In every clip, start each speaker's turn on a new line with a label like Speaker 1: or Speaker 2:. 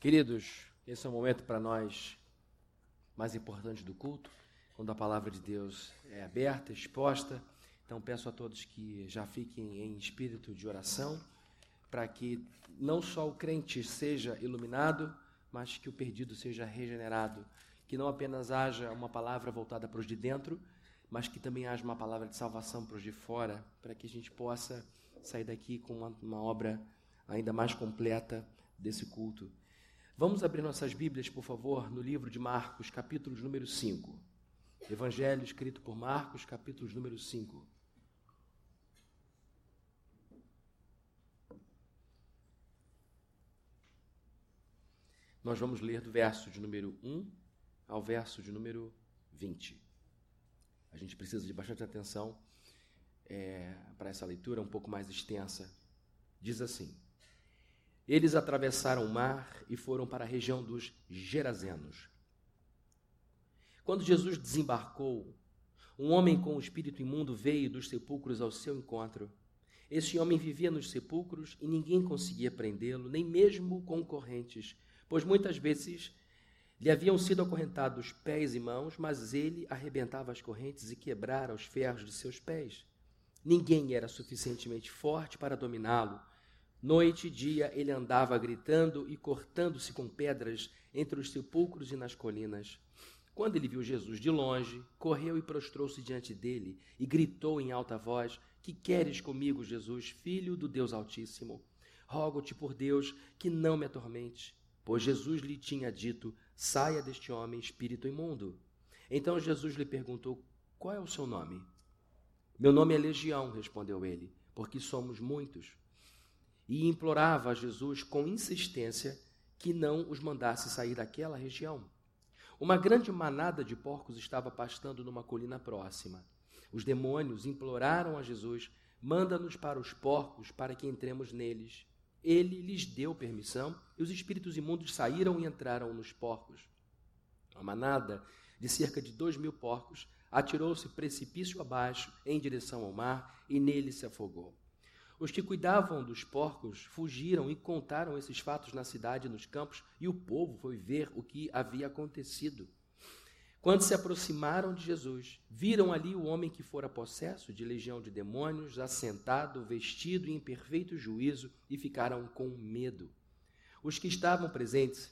Speaker 1: Queridos, esse é o momento para nós mais importante do culto, quando a palavra de Deus é aberta, exposta. Então peço a todos que já fiquem em espírito de oração, para que não só o crente seja iluminado, mas que o perdido seja regenerado. Que não apenas haja uma palavra voltada para os de dentro, mas que também haja uma palavra de salvação para os de fora, para que a gente possa sair daqui com uma, uma obra ainda mais completa desse culto. Vamos abrir nossas Bíblias, por favor, no livro de Marcos, capítulo número 5. Evangelho escrito por Marcos, capítulo número 5. Nós vamos ler do verso de número 1 ao verso de número 20. A gente precisa de bastante atenção é, para essa leitura um pouco mais extensa. Diz assim: eles atravessaram o mar e foram para a região dos Gerazenos. Quando Jesus desembarcou, um homem com o espírito imundo veio dos sepulcros ao seu encontro. Esse homem vivia nos sepulcros e ninguém conseguia prendê-lo, nem mesmo com correntes, pois muitas vezes lhe haviam sido acorrentados pés e mãos, mas ele arrebentava as correntes e quebrara os ferros de seus pés. Ninguém era suficientemente forte para dominá-lo Noite e dia ele andava gritando e cortando-se com pedras entre os sepulcros e nas colinas. Quando ele viu Jesus de longe, correu e prostrou-se diante dele e gritou em alta voz: Que queres comigo, Jesus, filho do Deus Altíssimo? Rogo-te por Deus que não me atormente. Pois Jesus lhe tinha dito: Saia deste homem, espírito imundo. Então Jesus lhe perguntou: Qual é o seu nome? Meu nome é Legião, respondeu ele, porque somos muitos e implorava a Jesus com insistência que não os mandasse sair daquela região. Uma grande manada de porcos estava pastando numa colina próxima. Os demônios imploraram a Jesus: manda-nos para os porcos para que entremos neles. Ele lhes deu permissão e os espíritos imundos saíram e entraram nos porcos. A manada, de cerca de dois mil porcos, atirou-se precipício abaixo em direção ao mar e nele se afogou. Os que cuidavam dos porcos fugiram e contaram esses fatos na cidade e nos campos, e o povo foi ver o que havia acontecido. Quando se aproximaram de Jesus, viram ali o homem que fora possesso de legião de demônios, assentado, vestido e em perfeito juízo, e ficaram com medo. Os que estavam presentes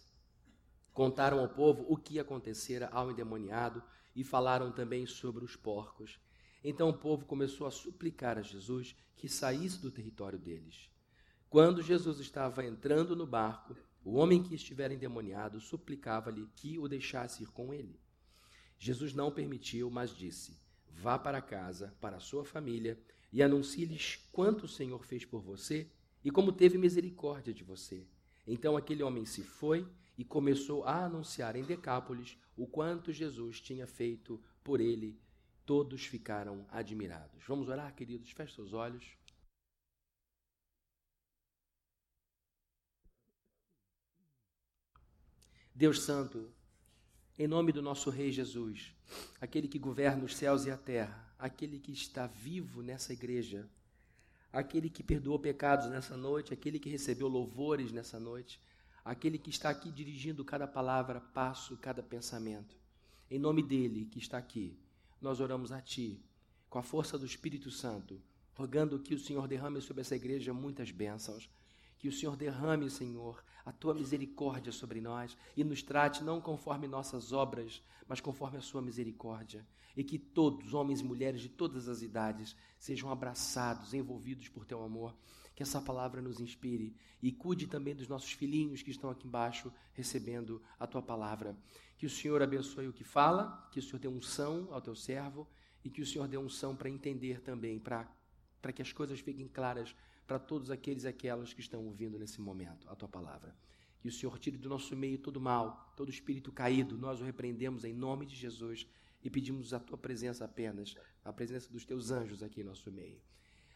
Speaker 1: contaram ao povo o que acontecera ao endemoniado e falaram também sobre os porcos. Então o povo começou a suplicar a Jesus que saísse do território deles. Quando Jesus estava entrando no barco, o homem que estivera endemoniado suplicava-lhe que o deixasse ir com ele. Jesus não permitiu, mas disse: Vá para casa, para a sua família, e anuncie-lhes quanto o Senhor fez por você e como teve misericórdia de você. Então aquele homem se foi e começou a anunciar em Decápolis o quanto Jesus tinha feito por ele Todos ficaram admirados. Vamos orar, queridos? Feche seus olhos. Deus Santo, em nome do nosso Rei Jesus, aquele que governa os céus e a terra, aquele que está vivo nessa igreja, aquele que perdoou pecados nessa noite, aquele que recebeu louvores nessa noite, aquele que está aqui dirigindo cada palavra, passo, cada pensamento. Em nome dele que está aqui, nós oramos a Ti, com a força do Espírito Santo, rogando que o Senhor derrame sobre essa igreja muitas bênçãos. Que o Senhor derrame, Senhor, a tua misericórdia sobre nós e nos trate não conforme nossas obras, mas conforme a sua misericórdia. E que todos, homens e mulheres de todas as idades, sejam abraçados, envolvidos por teu amor. Que essa palavra nos inspire e cuide também dos nossos filhinhos que estão aqui embaixo recebendo a tua palavra. Que o Senhor abençoe o que fala, que o Senhor dê unção ao teu servo e que o Senhor dê unção para entender também, para, que as coisas fiquem claras para todos aqueles e aquelas que estão ouvindo nesse momento a tua palavra. Que o Senhor tire do nosso meio todo mal, todo espírito caído, nós o repreendemos em nome de Jesus e pedimos a tua presença apenas, a presença dos teus anjos aqui em nosso meio.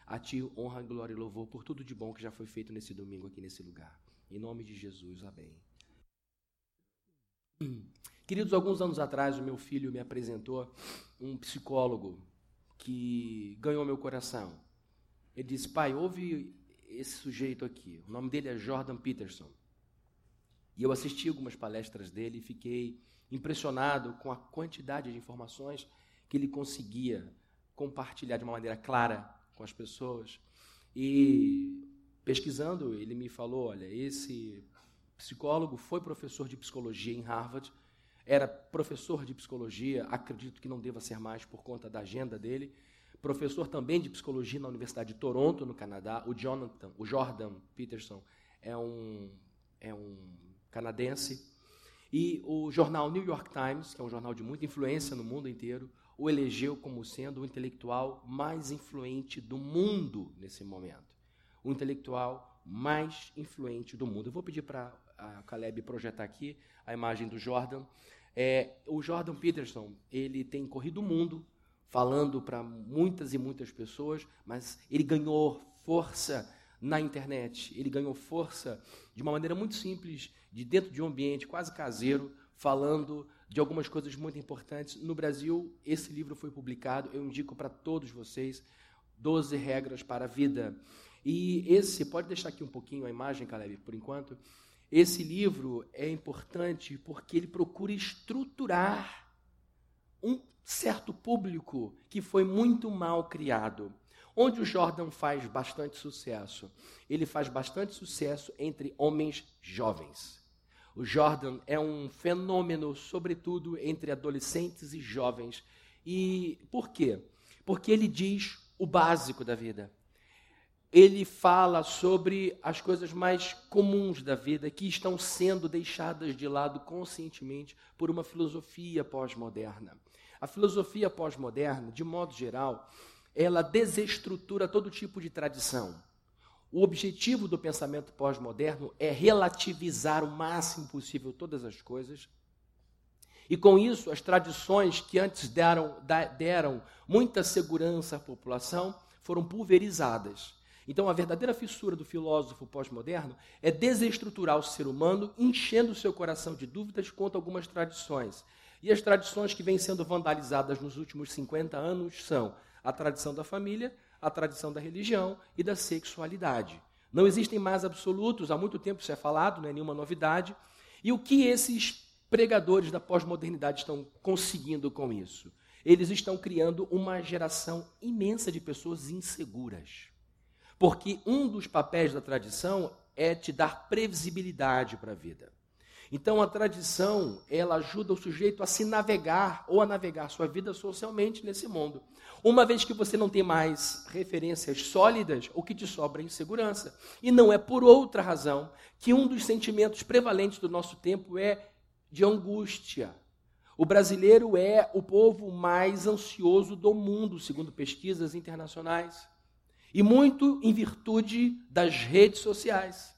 Speaker 1: A ti honra, glória e louvor por tudo de bom que já foi feito nesse domingo aqui nesse lugar. Em nome de Jesus, amém. Queridos, alguns anos atrás, o meu filho me apresentou um psicólogo que ganhou meu coração. Ele disse: Pai, ouve esse sujeito aqui. O nome dele é Jordan Peterson. E eu assisti algumas palestras dele e fiquei impressionado com a quantidade de informações que ele conseguia compartilhar de uma maneira clara com as pessoas. E pesquisando, ele me falou: olha, esse psicólogo foi professor de psicologia em Harvard, era professor de psicologia, acredito que não deva ser mais por conta da agenda dele, professor também de psicologia na Universidade de Toronto, no Canadá. O Jonathan, o Jordan Peterson é um, é um canadense. E o jornal New York Times, que é um jornal de muita influência no mundo inteiro, o elegeu como sendo o intelectual mais influente do mundo nesse momento. O intelectual mais influente do mundo. Eu vou pedir para a Caleb projetar aqui a imagem do Jordan. É, o Jordan Peterson, ele tem corrido o mundo falando para muitas e muitas pessoas, mas ele ganhou força na internet. Ele ganhou força de uma maneira muito simples, de dentro de um ambiente quase caseiro, falando de algumas coisas muito importantes. No Brasil, esse livro foi publicado, eu indico para todos vocês, 12 regras para a vida. E esse, pode deixar aqui um pouquinho a imagem, Caleb, por enquanto. Esse livro é importante porque ele procura estruturar um certo público que foi muito mal criado. Onde o Jordan faz bastante sucesso? Ele faz bastante sucesso entre homens jovens. O Jordan é um fenômeno, sobretudo entre adolescentes e jovens. E por quê? Porque ele diz o básico da vida. Ele fala sobre as coisas mais comuns da vida que estão sendo deixadas de lado conscientemente por uma filosofia pós-moderna. A filosofia pós-moderna, de modo geral, ela desestrutura todo tipo de tradição. O objetivo do pensamento pós-moderno é relativizar o máximo possível todas as coisas. E com isso, as tradições que antes deram, deram muita segurança à população foram pulverizadas. Então, a verdadeira fissura do filósofo pós-moderno é desestruturar o ser humano, enchendo o seu coração de dúvidas quanto a algumas tradições. E as tradições que vêm sendo vandalizadas nos últimos 50 anos são a tradição da família, a tradição da religião e da sexualidade. Não existem mais absolutos, há muito tempo isso é falado, não é nenhuma novidade. E o que esses pregadores da pós-modernidade estão conseguindo com isso? Eles estão criando uma geração imensa de pessoas inseguras. Porque um dos papéis da tradição é te dar previsibilidade para a vida. Então a tradição, ela ajuda o sujeito a se navegar ou a navegar sua vida socialmente nesse mundo. Uma vez que você não tem mais referências sólidas, o que te sobra é insegurança. E não é por outra razão que um dos sentimentos prevalentes do nosso tempo é de angústia. O brasileiro é o povo mais ansioso do mundo, segundo pesquisas internacionais. E muito em virtude das redes sociais.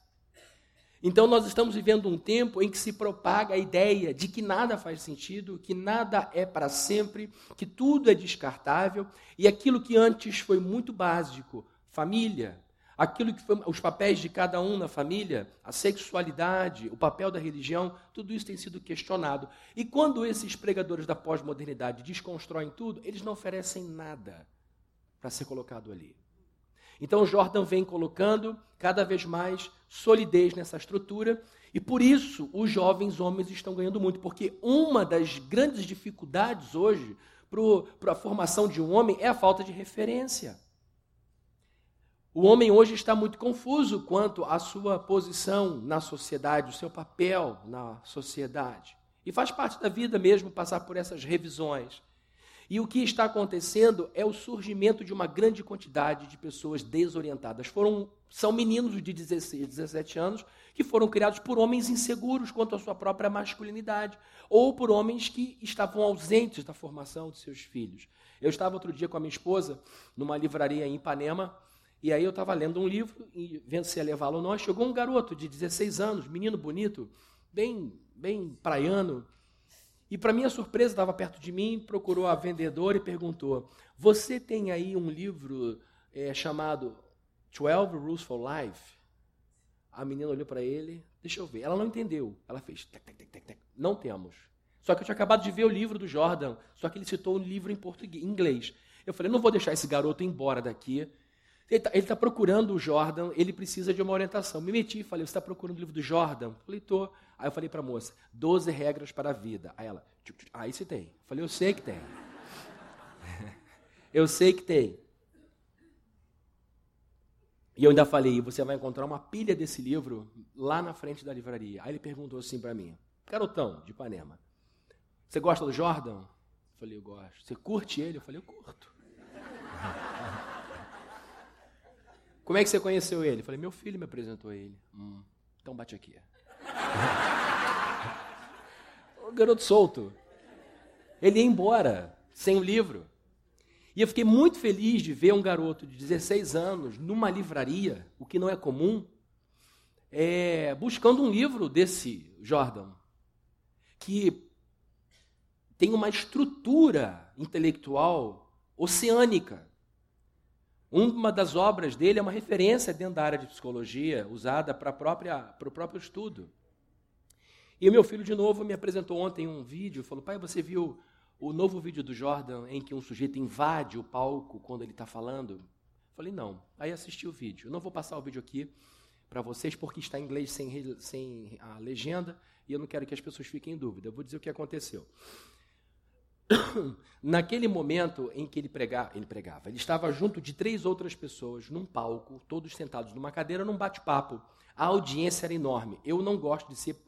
Speaker 1: Então, nós estamos vivendo um tempo em que se propaga a ideia de que nada faz sentido, que nada é para sempre, que tudo é descartável e aquilo que antes foi muito básico família, aquilo que foi os papéis de cada um na família, a sexualidade, o papel da religião, tudo isso tem sido questionado. E quando esses pregadores da pós-modernidade desconstroem tudo, eles não oferecem nada para ser colocado ali. Então Jordan vem colocando cada vez mais solidez nessa estrutura e por isso os jovens homens estão ganhando muito, porque uma das grandes dificuldades hoje para a formação de um homem é a falta de referência. O homem hoje está muito confuso quanto à sua posição na sociedade, o seu papel na sociedade. E faz parte da vida mesmo passar por essas revisões. E o que está acontecendo é o surgimento de uma grande quantidade de pessoas desorientadas. Foram, são meninos de 16, 17 anos que foram criados por homens inseguros quanto à sua própria masculinidade, ou por homens que estavam ausentes da formação de seus filhos. Eu estava outro dia com a minha esposa numa livraria em Ipanema, e aí eu estava lendo um livro e vendo se ia levá-lo ou não. Chegou um garoto de 16 anos, menino bonito, bem, bem praiano, e, para minha surpresa, estava perto de mim, procurou a vendedora e perguntou: Você tem aí um livro é, chamado 12 Rules for Life? A menina olhou para ele, deixa eu ver. Ela não entendeu. Ela fez: Não temos. Só que eu tinha acabado de ver o livro do Jordan, só que ele citou um livro em português, em inglês. Eu falei: Não vou deixar esse garoto embora daqui Ele está tá procurando o Jordan, ele precisa de uma orientação. Me meti e falei, você está procurando o livro do Jordan? Falei, tô. Aí eu falei para moça, 12 regras para a vida. Aí ela, aí você tem. Falei, eu sei que tem. eu sei que tem. E eu ainda falei, você vai encontrar uma pilha desse livro lá na frente da livraria. Aí ele perguntou assim para mim, garotão de Ipanema, você gosta do Jordan? Eu falei, eu gosto. Você curte ele? Eu falei, eu curto. Como é que você conheceu ele? Eu falei, meu filho me apresentou ele. Hum, então bate aqui. O garoto solto. Ele ia embora, sem o livro. E eu fiquei muito feliz de ver um garoto de 16 anos numa livraria, o que não é comum, é, buscando um livro desse Jordan, que tem uma estrutura intelectual oceânica. Uma das obras dele é uma referência dentro da área de psicologia, usada para, para o próprio estudo. E o meu filho, de novo, me apresentou ontem um vídeo, falou, pai, você viu o novo vídeo do Jordan em que um sujeito invade o palco quando ele está falando? Falei, não. Aí assisti o vídeo. Eu não vou passar o vídeo aqui para vocês porque está em inglês sem, sem a legenda e eu não quero que as pessoas fiquem em dúvida. Eu vou dizer o que aconteceu. Naquele momento em que ele pregava, ele pregava, ele estava junto de três outras pessoas num palco, todos sentados numa cadeira, num bate-papo. A audiência era enorme. Eu não gosto de ser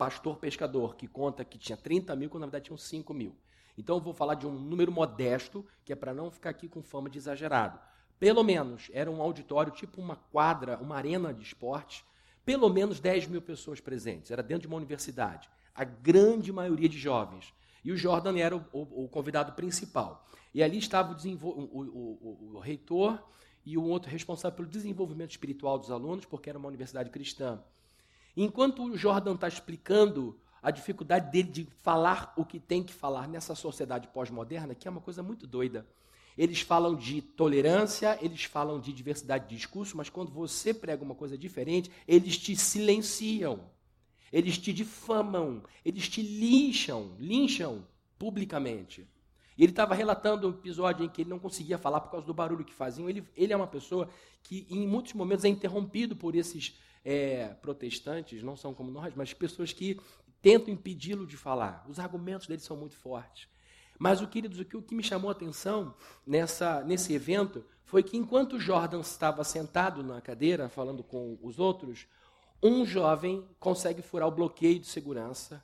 Speaker 1: pastor pescador, que conta que tinha 30 mil, quando na verdade tinham 5 mil. Então eu vou falar de um número modesto, que é para não ficar aqui com fama de exagerado. Pelo menos, era um auditório, tipo uma quadra, uma arena de esporte, pelo menos 10 mil pessoas presentes. Era dentro de uma universidade. A grande maioria de jovens. E o Jordan era o, o, o convidado principal. E ali estava o, o, reitor e o outro responsável pelo desenvolvimento espiritual dos alunos, porque era uma universidade cristã. Enquanto o Jordan está explicando a dificuldade dele de falar o que tem que falar nessa sociedade pós-moderna, que é uma coisa muito doida. Eles falam de tolerância, eles falam de diversidade de discurso, mas quando você prega uma coisa diferente, eles te silenciam. Eles te difamam, eles te lincham, lincham publicamente. Ele estava relatando um episódio em que ele não conseguia falar por causa do barulho que faziam. Ele, ele é uma pessoa que, em muitos momentos, é interrompido por esses é, protestantes, não são como nós, mas pessoas que tentam impedi-lo de falar. Os argumentos dele são muito fortes. Mas, o, queridos, o que, o que me chamou a atenção nessa, nesse evento foi que, enquanto Jordan estava sentado na cadeira, falando com os outros, um jovem consegue furar o bloqueio de segurança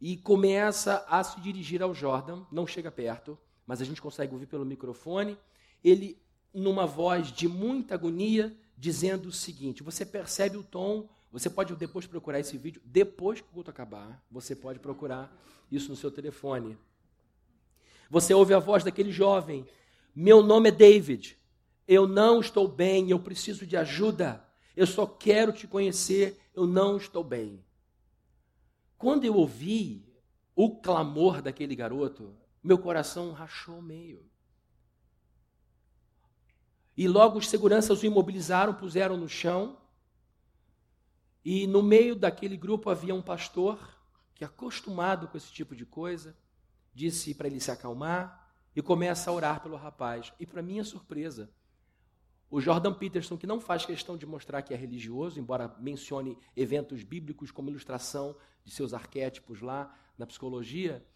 Speaker 1: e começa a se dirigir ao Jordan, não chega perto, mas a gente consegue ouvir pelo microfone, ele, numa voz de muita agonia, dizendo o seguinte: você percebe o tom, você pode depois procurar esse vídeo, depois que o culto acabar, você pode procurar isso no seu telefone. Você ouve a voz daquele jovem: Meu nome é David, eu não estou bem, eu preciso de ajuda eu só quero te conhecer, eu não estou bem. Quando eu ouvi o clamor daquele garoto, meu coração rachou meio. E logo os seguranças o imobilizaram, puseram no chão. E no meio daquele grupo havia um pastor que, acostumado com esse tipo de coisa, disse para ele se acalmar e começa a orar pelo rapaz. E, para minha surpresa, o Jordan Peterson, que não faz questão de mostrar que é religioso, embora mencione eventos bíblicos como ilustração de seus arquétipos lá na psicologia,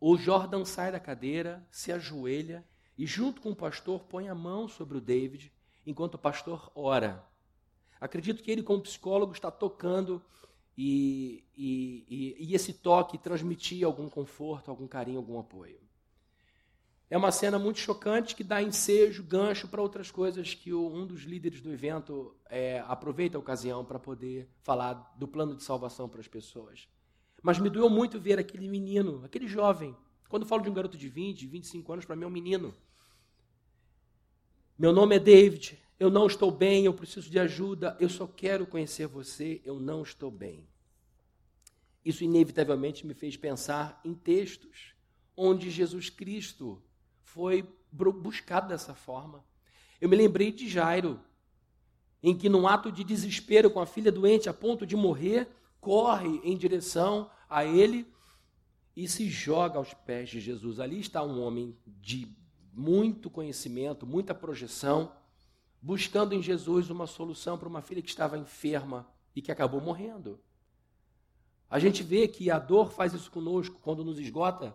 Speaker 1: o Jordan sai da cadeira, se ajoelha e, junto com o pastor, põe a mão sobre o David enquanto o pastor ora. Acredito que ele, como psicólogo, está tocando e, e, e, esse toque transmitia algum conforto, algum carinho, algum apoio. É uma cena muito chocante que dá ensejo, gancho para outras coisas que o, um dos líderes do evento é, aproveita a ocasião para poder falar do plano de salvação para as pessoas. Mas me doeu muito ver aquele menino, aquele jovem. Quando falo de um garoto de 20, 25 anos, para mim é um menino. Meu nome é David, eu não estou bem, eu preciso de ajuda, eu só quero conhecer você, eu não estou bem. Isso inevitavelmente me fez pensar em textos onde Jesus Cristo foi buscado dessa forma. Eu me lembrei de Jairo, em que, num ato de desespero com a filha doente a ponto de morrer, corre em direção a ele e se joga aos pés de Jesus. Ali está um homem de muito conhecimento, muita projeção, buscando em Jesus uma solução para uma filha que estava enferma e que acabou morrendo. A gente vê que a dor faz isso conosco quando nos esgota,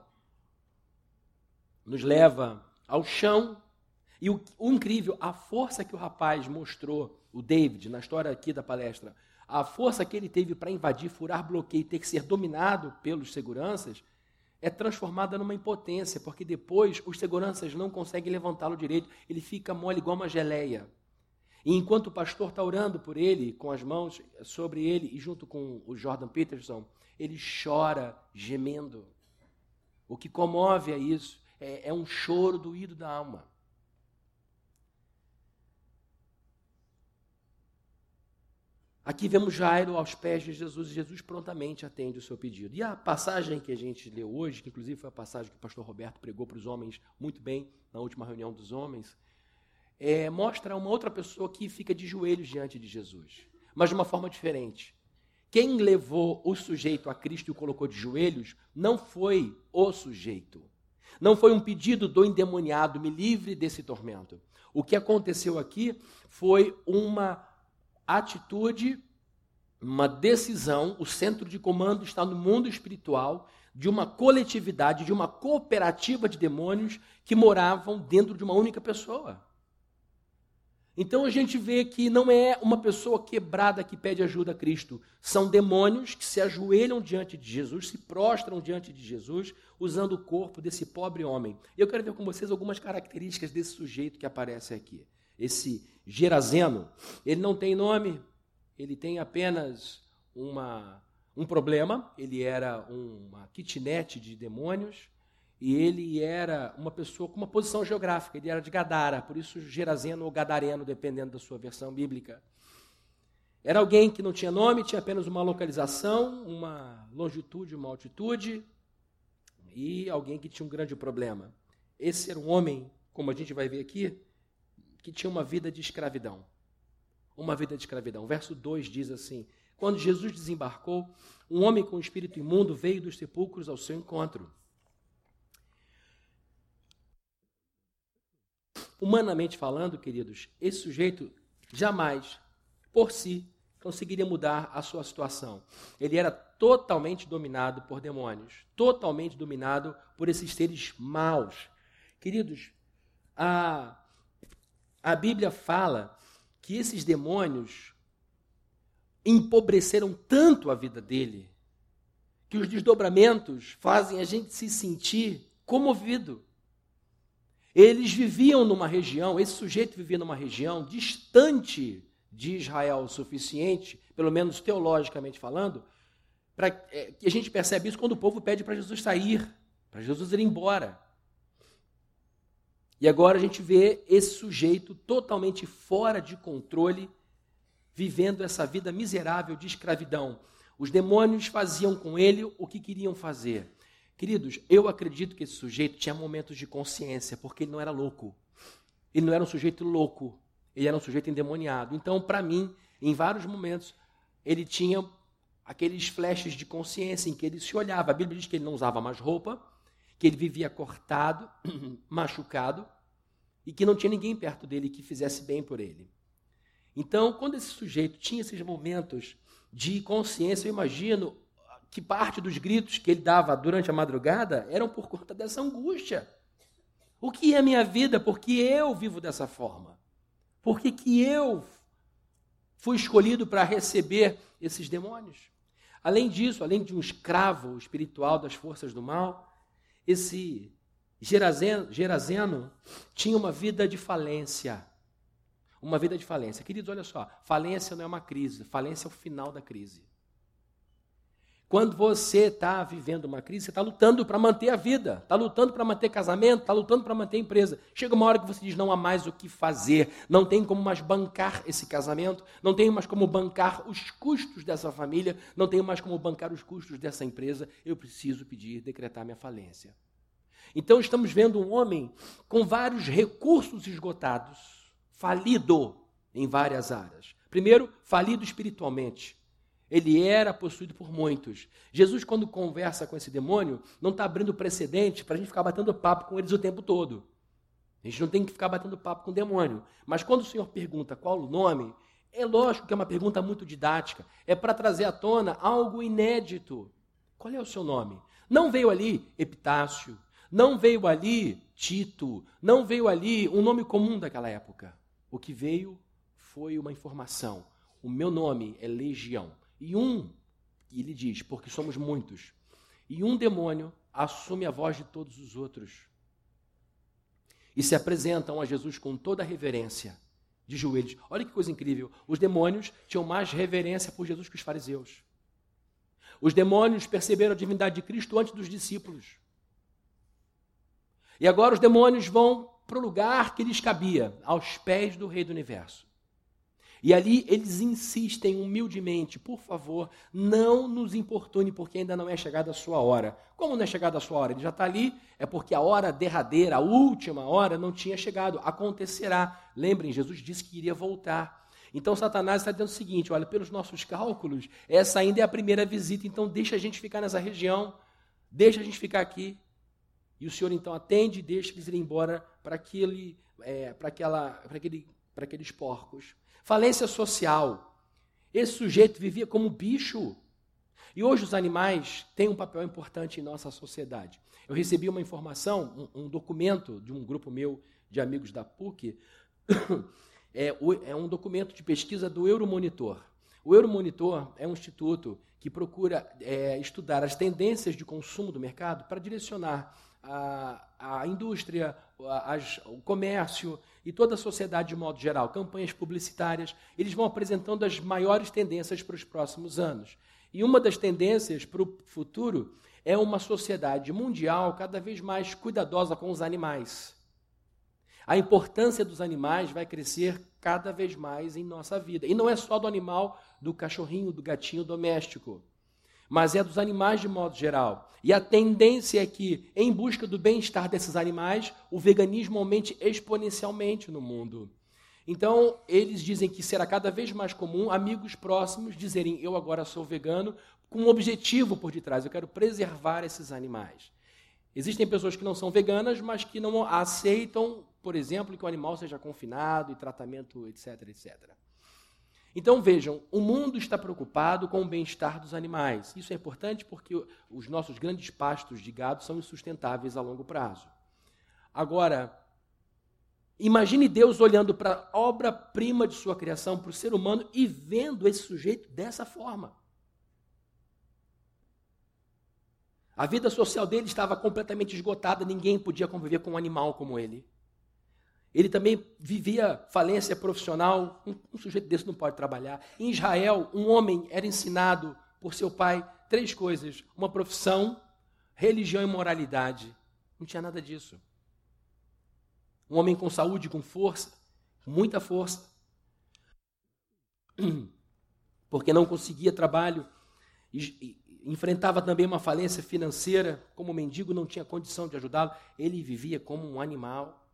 Speaker 1: nos leva ao chão. E o, o, incrível, a força que o rapaz mostrou, o David, na história aqui da palestra, a força que ele teve para invadir, furar bloqueio ter que ser dominado pelos seguranças, é transformada numa impotência, porque depois os seguranças não conseguem levantá-lo direito, ele fica mole igual uma geleia. E enquanto o pastor está orando por ele, com as mãos sobre ele, e junto com o Jordan Peterson, ele chora gemendo. O que comove é isso, é, é um choro doído da alma. Aqui vemos Jairo aos pés de Jesus e Jesus prontamente atende o seu pedido. E a passagem que a gente leu hoje, que inclusive foi a passagem que o pastor Roberto pregou para os homens muito bem na última reunião dos homens, é, mostra uma outra pessoa que fica de joelhos diante de Jesus, mas de uma forma diferente. Quem levou o sujeito a Cristo e o colocou de joelhos não foi o sujeito. Não foi um pedido do endemoniado, me livre desse tormento. O que aconteceu aqui foi uma atitude, uma decisão, o centro de comando está no mundo espiritual, de uma coletividade, de uma cooperativa de demônios que moravam dentro de uma única pessoa. Então a gente vê que não é uma pessoa quebrada que pede ajuda a Cristo, são demônios que se ajoelham diante de Jesus, se prostram diante de Jesus, usando o corpo desse pobre homem. Eu quero ver com vocês algumas características desse sujeito que aparece aqui. Esse Gerazeno, ele não tem nome, ele tem apenas uma, um problema, ele era uma kitnet de demônios, e ele era uma pessoa com uma posição geográfica, ele era de Gadara, por isso Gerazeno ou Gadareno, dependendo da sua versão bíblica. Era alguém que não tinha nome, tinha apenas uma localização, uma longitude, uma altitude, e alguém que tinha um grande problema. Esse era um homem, como a gente vai ver aqui, que tinha uma vida de escravidão. Uma vida de escravidão. verso 2 diz assim: Quando Jesus desembarcou, um homem com espírito imundo veio dos sepulcros ao seu encontro. Humanamente falando, queridos, esse sujeito jamais, por si, conseguiria mudar a sua situação. Ele era totalmente dominado por demônios, totalmente dominado por esses seres maus. Queridos, a a Bíblia fala que esses demônios empobreceram tanto a vida dele que os desdobramentos fazem a gente se sentir comovido. Eles viviam numa região, esse sujeito vivia numa região distante de Israel o suficiente, pelo menos teologicamente falando, para é, que a gente percebe isso quando o povo pede para Jesus sair, para Jesus ir embora. E agora a gente vê esse sujeito totalmente fora de controle, vivendo essa vida miserável de escravidão. Os demônios faziam com ele o que queriam fazer. Queridos, eu acredito que esse sujeito tinha momentos de consciência, porque ele não era louco. Ele não era um sujeito louco, ele era um sujeito endemoniado. Então, para mim, em vários momentos, ele tinha aqueles flashes de consciência em que ele se olhava. A Bíblia diz que ele não usava mais roupa, que ele vivia cortado, machucado, e que não tinha ninguém perto dele que fizesse bem por ele. Então, quando esse sujeito tinha esses momentos de consciência, eu imagino que parte dos gritos que ele dava durante a madrugada eram por conta dessa angústia. O que é minha vida? Porque eu vivo dessa forma. Por que, que eu fui escolhido para receber esses demônios? Além disso, além de um escravo espiritual das forças do mal, esse Gerazeno, Gerazeno tinha uma vida de falência. Uma vida de falência. Queridos, olha só, falência não é uma crise, falência é o final da crise. Quando você está vivendo uma crise, você está lutando para manter a vida, está lutando para manter casamento, está lutando para manter empresa. Chega uma hora que você diz: não há mais o que fazer, não tem como mais bancar esse casamento, não tem mais como bancar os custos dessa família, não tenho mais como bancar os custos dessa empresa. Eu preciso pedir, decretar minha falência. Então estamos vendo um homem com vários recursos esgotados, falido em várias áreas. Primeiro, falido espiritualmente. Ele era possuído por muitos. Jesus, quando conversa com esse demônio, não está abrindo precedente para a gente ficar batendo papo com eles o tempo todo. A gente não tem que ficar batendo papo com o demônio. Mas quando o Senhor pergunta qual o nome, é lógico que é uma pergunta muito didática. É para trazer à tona algo inédito. Qual é o seu nome? Não veio ali Epitácio, não veio ali Tito, não veio ali um nome comum daquela época. O que veio foi uma informação. O meu nome é Legião. E um, e ele diz, porque somos muitos, e um demônio assume a voz de todos os outros. E se apresentam a Jesus com toda a reverência, de joelhos. Olha que coisa incrível. Os demônios tinham mais reverência por Jesus que os fariseus. Os demônios perceberam a divindade de Cristo antes dos discípulos. E agora os demônios vão para o lugar que lhes cabia, aos pés do Rei do Universo. E ali eles insistem humildemente, por favor, não nos importune, porque ainda não é chegada a sua hora. Como não é chegada a sua hora? Ele já está ali, é porque a hora derradeira, a última hora, não tinha chegado. Acontecerá. Lembrem, Jesus disse que iria voltar. Então Satanás está dizendo o seguinte: olha, pelos nossos cálculos, essa ainda é a primeira visita, então deixa a gente ficar nessa região, deixa a gente ficar aqui. E o Senhor então atende e deixa eles irem embora para aquele, é, para para aquele, para aqueles porcos. Falência social. Esse sujeito vivia como bicho. E hoje os animais têm um papel importante em nossa sociedade. Eu recebi uma informação, um, um documento de um grupo meu de amigos da PUC, é, é um documento de pesquisa do Euromonitor. O Euromonitor é um instituto que procura é, estudar as tendências de consumo do mercado para direcionar a, a indústria, a, o comércio e toda a sociedade de modo geral, campanhas publicitárias, eles vão apresentando as maiores tendências para os próximos anos. E uma das tendências para o futuro é uma sociedade mundial cada vez mais cuidadosa com os animais. A importância dos animais vai crescer cada vez mais em nossa vida. E não é só do animal, do cachorrinho, do gatinho doméstico mas é dos animais de modo geral. E a tendência é que, em busca do bem-estar desses animais, o veganismo aumente exponencialmente no mundo. Então, eles dizem que será cada vez mais comum amigos próximos dizerem: Eu agora sou vegano, com um objetivo por detrás, eu quero preservar esses animais. Existem pessoas que não são veganas, mas que não aceitam, por exemplo, que o animal seja confinado e tratamento, etc, etc. Então vejam, o mundo está preocupado com o bem-estar dos animais. Isso é importante porque os nossos grandes pastos de gado são insustentáveis a longo prazo. Agora, imagine Deus olhando para a obra-prima de sua criação, para o ser humano, e vendo esse sujeito dessa forma. A vida social dele estava completamente esgotada, ninguém podia conviver com um animal como ele. Ele também vivia falência profissional. Um, um, sujeito desse não pode trabalhar. Em Israel, um homem era ensinado por seu pai três coisas: uma profissão, religião e moralidade. Não tinha nada disso. Um homem com saúde, com força, muita força, porque não conseguia trabalho, e, e, enfrentava também uma falência financeira, como mendigo não tinha condição de ajudá-lo, ele vivia como um animal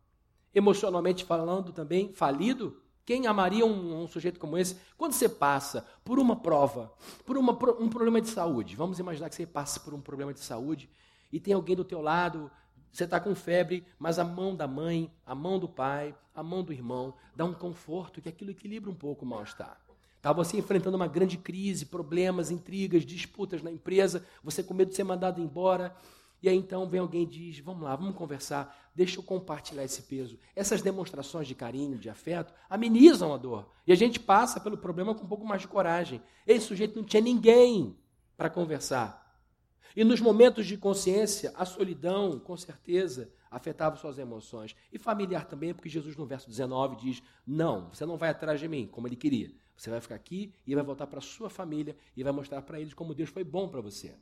Speaker 1: emocionalmente falando também, falido? Quem amaria um, um, sujeito como esse? Quando você passa por uma prova, por uma, um problema de saúde, vamos imaginar que você passe por um problema de saúde e tem alguém do teu lado, você está com febre, mas a mão da mãe, a mão do pai, a mão do irmão dá um conforto que aquilo equilibra um pouco o mal-estar. Está você enfrentando uma grande crise, problemas, intrigas, disputas na empresa, você com medo de ser mandado embora, e aí então vem alguém e diz: Vamos lá, vamos conversar, deixa eu compartilhar esse peso. Essas demonstrações de carinho, de afeto, amenizam a dor. E a gente passa pelo problema com um pouco mais de coragem. Esse sujeito não tinha ninguém para conversar. E nos momentos de consciência, a solidão, com certeza, afetava suas emoções. E familiar também, porque Jesus no verso 19 diz: Não, você não vai atrás de mim, como ele queria. Você vai ficar aqui e vai voltar para sua família e vai mostrar para eles como Deus foi bom para você.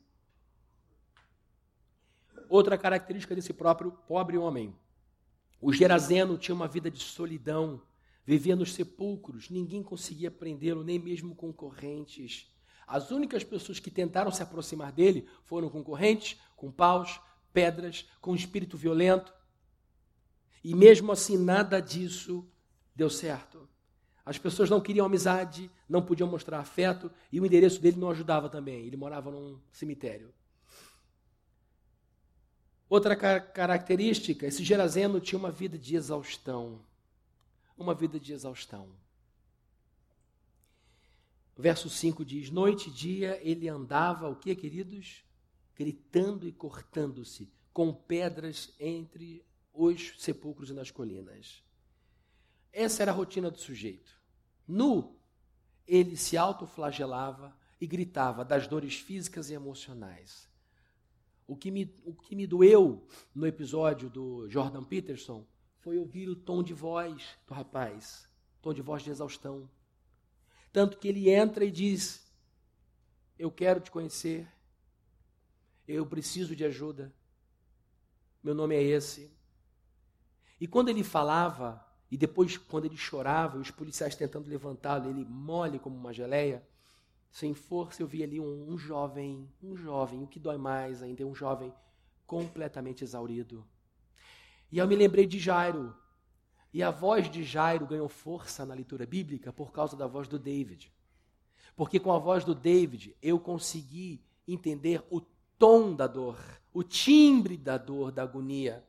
Speaker 1: Outra característica desse próprio pobre homem. O Gerazeno tinha uma vida de solidão, vivia nos sepulcros, ninguém conseguia prendê-lo, nem mesmo concorrentes. As únicas pessoas que tentaram se aproximar dele foram concorrentes, com paus, pedras, com espírito violento. E mesmo assim, nada disso deu certo. As pessoas não queriam amizade, não podiam mostrar afeto, e o endereço dele não ajudava também. Ele morava num cemitério. Outra característica, esse Gerazeno tinha uma vida de exaustão. Uma vida de exaustão. Verso 5 diz: Noite e dia ele andava, o que, queridos? Gritando e cortando-se com pedras entre os sepulcros e nas colinas. Essa era a rotina do sujeito. Nu, ele se autoflagelava e gritava das dores físicas e emocionais. O que, me, o que me doeu no episódio do Jordan Peterson foi ouvir o tom de voz do rapaz, tom de voz de exaustão. Tanto que ele entra e diz: Eu quero te conhecer, eu preciso de ajuda, meu nome é esse. E quando ele falava, e depois quando ele chorava, os policiais tentando levantá-lo, ele mole como uma geleia, sem força, eu vi ali um, um jovem, um jovem, o que dói mais ainda, um jovem completamente exaurido. E eu me lembrei de Jairo. E a voz de Jairo ganhou força na leitura bíblica por causa da voz do David. Porque com a voz do David eu consegui entender o tom da dor, o timbre da dor, da agonia.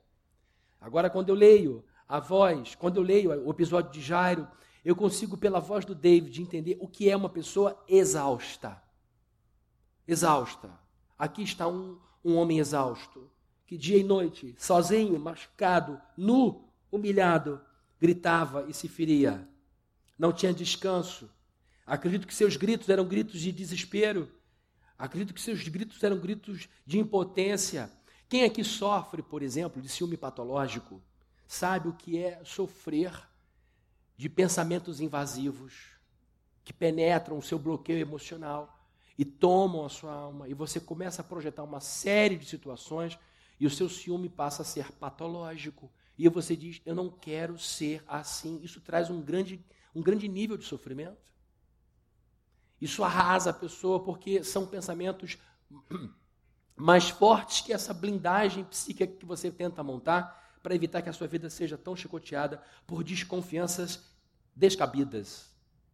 Speaker 1: Agora, quando eu leio a voz, quando eu leio o episódio de Jairo, eu consigo, pela voz do David, entender o que é uma pessoa exausta. Exausta. Aqui está um, um homem exausto, que dia e noite, sozinho, machucado, nu, humilhado, gritava e se feria. Não tinha descanso. Acredito que seus gritos eram gritos de desespero. Acredito que seus gritos eram gritos de impotência. Quem aqui sofre, por exemplo, de ciúme patológico, sabe o que é sofrer de pensamentos invasivos que penetram o seu bloqueio emocional e tomam a sua alma, e você começa a projetar uma série de situações e o seu ciúme passa a ser patológico. E você diz: Eu não quero ser assim. Isso traz um grande, um grande nível de sofrimento. Isso arrasa a pessoa porque são pensamentos mais fortes que essa blindagem psíquica que você tenta montar para evitar que a sua vida seja tão chicoteada por desconfianças descabidas.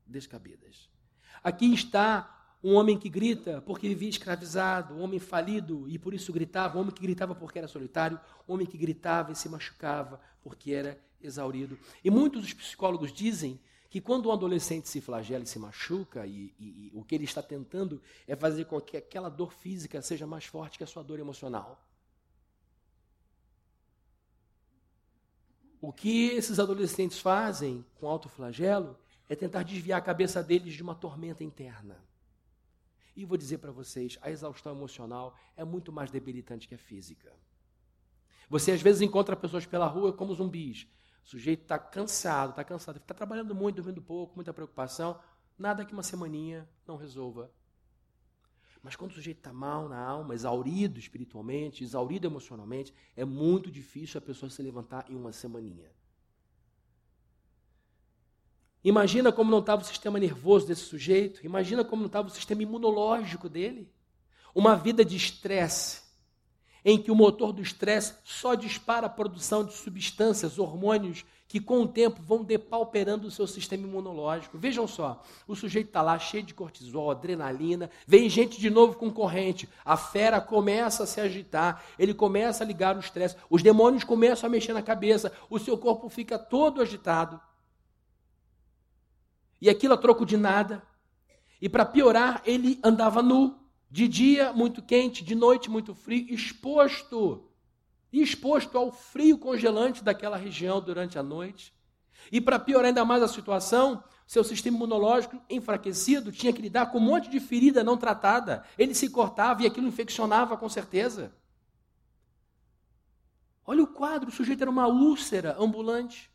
Speaker 1: Descabidas. Aqui está um homem que grita porque vivia escravizado, um homem falido e por isso gritava, um homem que gritava porque era solitário, um homem que gritava e se machucava porque era exaurido. E muitos dos psicólogos dizem que quando um adolescente se flagela e se machuca, e, e, e o que ele está tentando é fazer com que aquela dor física seja mais forte que a sua dor emocional. O que esses adolescentes fazem com alto flagelo é tentar desviar a cabeça deles de uma tormenta interna. E vou dizer para vocês, a exaustão emocional é muito mais debilitante que a física. Você às vezes encontra pessoas pela rua como zumbis. O sujeito está cansado, está cansado, está trabalhando muito, dormindo pouco, muita preocupação. Nada que uma semaninha não resolva. Mas quando o sujeito está mal na alma, exaurido espiritualmente, exaurido emocionalmente, é muito difícil a pessoa se levantar em uma semaninha. Imagina como não estava o sistema nervoso desse sujeito, imagina como não estava o sistema imunológico dele. Uma vida de estresse, em que o motor do estresse só dispara a produção de substâncias, hormônios que com o tempo vão depauperando o seu sistema imunológico. Vejam só, o sujeito está lá cheio de cortisol, adrenalina, vem gente de novo com corrente, a fera começa a se agitar, ele começa a ligar o estresse, os demônios começam a mexer na cabeça, o seu corpo fica todo agitado. E aquilo a troco de nada. E para piorar, ele andava nu, de dia muito quente, de noite muito frio, exposto exposto ao frio congelante daquela região durante a noite. E para piorar ainda mais a situação, seu sistema imunológico enfraquecido tinha que lidar com um monte de ferida não tratada. Ele se cortava e aquilo infeccionava com certeza. Olha o quadro, o sujeito era uma úlcera ambulante.